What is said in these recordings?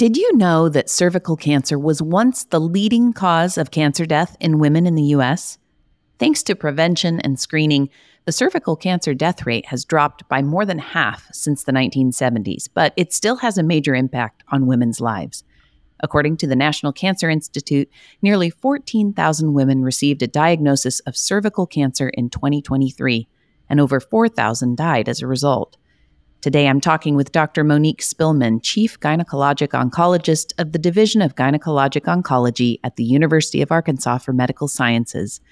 Did you know that cervical cancer was once the leading cause of cancer death in women in the U.S.? Thanks to prevention and screening, the cervical cancer death rate has dropped by more than half since the 1970s, but it still has a major impact on women's lives. According to the National Cancer Institute, nearly 14,000 women received a diagnosis of cervical cancer in 2023, and over 4,000 died as a result. Today, I'm talking with Dr. Monique Spillman, Chief Gynecologic Oncologist of the Division of Gynecologic Oncology at the University of Arkansas for Medical Sciences.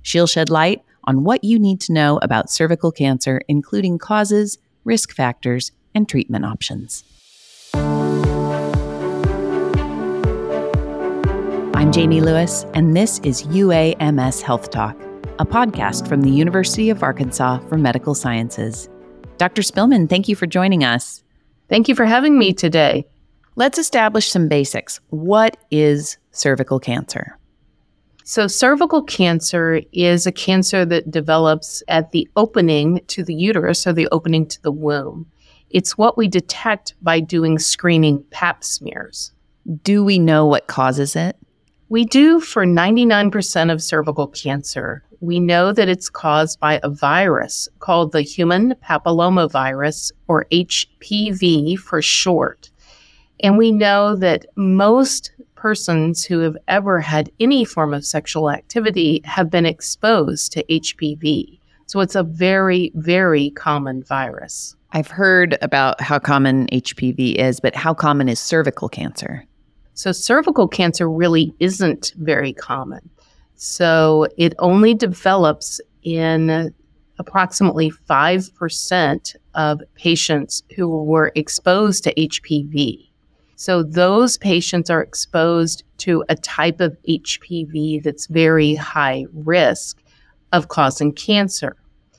She'll shed light on what you need to know about cervical cancer, including causes, risk factors, and treatment options. I'm Jamie Lewis, and this is UAMS Health Talk, a podcast from the University of Arkansas for Medical Sciences. Dr. Spillman, thank you for joining us. Thank you for having me today. Let's establish some basics. What is cervical cancer? So, cervical cancer is a cancer that develops at the opening to the uterus or the opening to the womb. It's what we detect by doing screening pap smears. Do we know what causes it? We do for 99% of cervical cancer. We know that it's caused by a virus called the human papillomavirus, or HPV for short. And we know that most persons who have ever had any form of sexual activity have been exposed to HPV. So it's a very, very common virus. I've heard about how common HPV is, but how common is cervical cancer? So, cervical cancer really isn't very common. So, it only develops in approximately 5% of patients who were exposed to HPV. So, those patients are exposed to a type of HPV that's very high risk of causing cancer.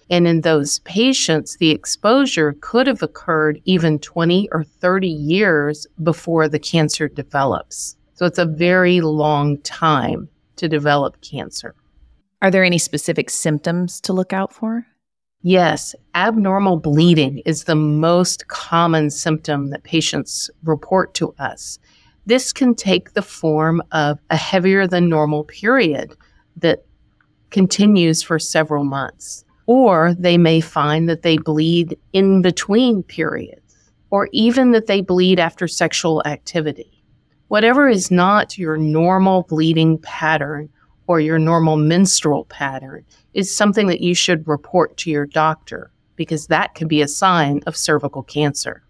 And in those patients, the exposure could have occurred even 20 or 30 years before the cancer develops. So it's a very long time to develop cancer. Are there any specific symptoms to look out for? Yes, abnormal bleeding is the most common symptom that patients report to us. This can take the form of a heavier than normal period that continues for several months. Or they may find that they bleed in between periods, or even that they bleed after sexual activity. Whatever is not your normal bleeding pattern or your normal menstrual pattern is something that you should report to your doctor because that could be a sign of cervical cancer.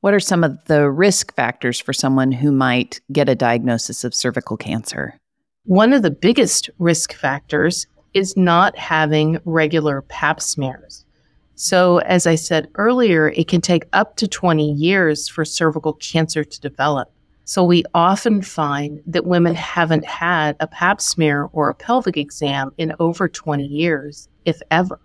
What are some of the risk factors for someone who might get a diagnosis of cervical cancer? One of the biggest risk factors is not having regular pap smears. So, as I said earlier, it can take up to 20 years for cervical cancer to develop. So, we often find that women haven't had a pap smear or a pelvic exam in over 20 years, if ever.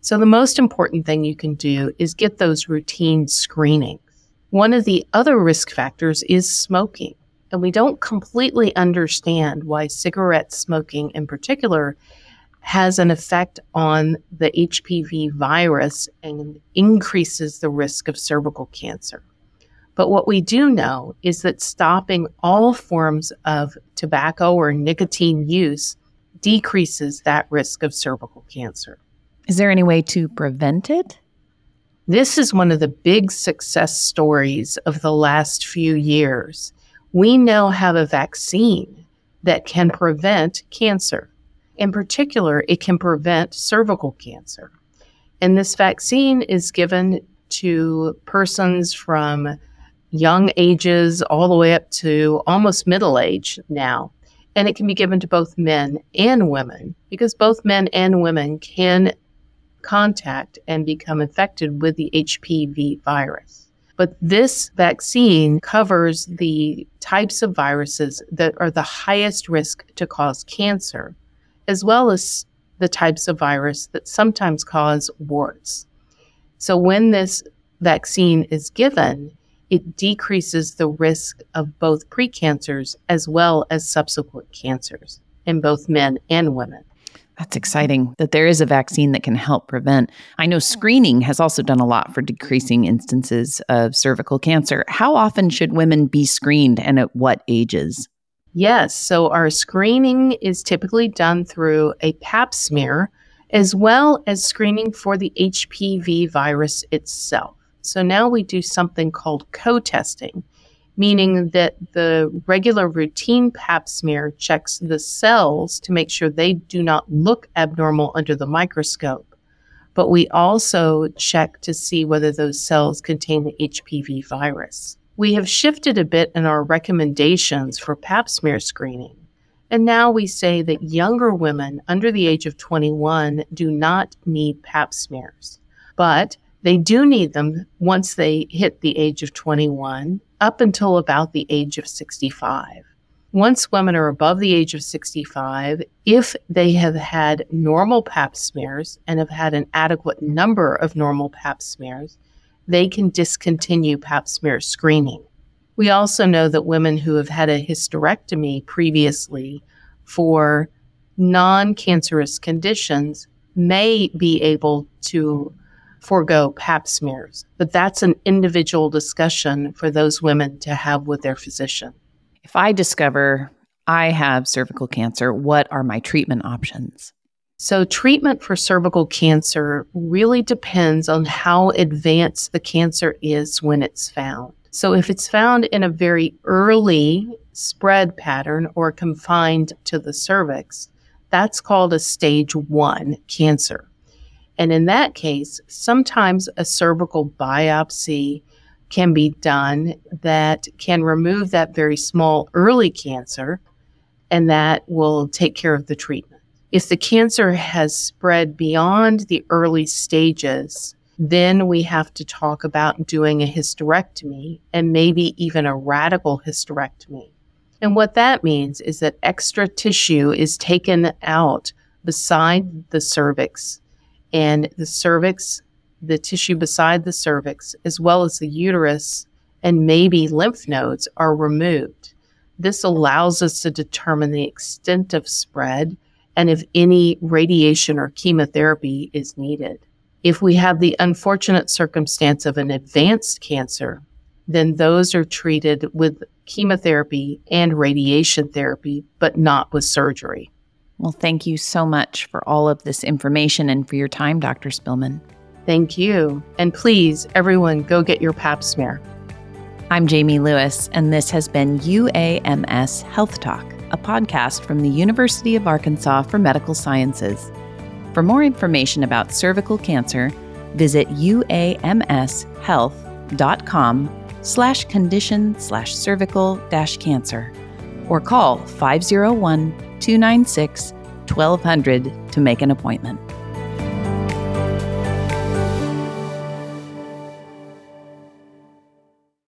So, the most important thing you can do is get those routine screenings. One of the other risk factors is smoking. And we don't completely understand why cigarette smoking in particular has an effect on the HPV virus and increases the risk of cervical cancer. But what we do know is that stopping all forms of tobacco or nicotine use decreases that risk of cervical cancer. Is there any way to prevent it? This is one of the big success stories of the last few years. We now have a vaccine that can prevent cancer. In particular, it can prevent cervical cancer. And this vaccine is given to persons from young ages all the way up to almost middle age now. And it can be given to both men and women because both men and women can contact and become infected with the HPV virus. But this vaccine covers the types of viruses that are the highest risk to cause cancer as well as the types of virus that sometimes cause warts. So when this vaccine is given, it decreases the risk of both precancers as well as subsequent cancers in both men and women. That's exciting that there is a vaccine that can help prevent. I know screening has also done a lot for decreasing instances of cervical cancer. How often should women be screened and at what ages? Yes, so our screening is typically done through a pap smear as well as screening for the HPV virus itself. So now we do something called co testing, meaning that the regular routine pap smear checks the cells to make sure they do not look abnormal under the microscope. But we also check to see whether those cells contain the HPV virus. We have shifted a bit in our recommendations for pap smear screening. And now we say that younger women under the age of 21 do not need pap smears. But they do need them once they hit the age of 21 up until about the age of 65. Once women are above the age of 65, if they have had normal pap smears and have had an adequate number of normal pap smears, they can discontinue pap smear screening. We also know that women who have had a hysterectomy previously for non cancerous conditions may be able to forego pap smears. But that's an individual discussion for those women to have with their physician. If I discover I have cervical cancer, what are my treatment options? So, treatment for cervical cancer really depends on how advanced the cancer is when it's found. So, if it's found in a very early spread pattern or confined to the cervix, that's called a stage one cancer. And in that case, sometimes a cervical biopsy can be done that can remove that very small early cancer, and that will take care of the treatment. If the cancer has spread beyond the early stages, then we have to talk about doing a hysterectomy and maybe even a radical hysterectomy. And what that means is that extra tissue is taken out beside the cervix and the cervix, the tissue beside the cervix, as well as the uterus and maybe lymph nodes are removed. This allows us to determine the extent of spread and if any radiation or chemotherapy is needed. If we have the unfortunate circumstance of an advanced cancer, then those are treated with chemotherapy and radiation therapy, but not with surgery. Well, thank you so much for all of this information and for your time, Dr. Spillman. Thank you. And please, everyone, go get your pap smear. I'm Jamie Lewis, and this has been UAMS Health Talk, a podcast from the University of Arkansas for Medical Sciences. For more information about cervical cancer, visit uamshealth.com slash condition slash cervical dash cancer or call 501 296 1200 to make an appointment.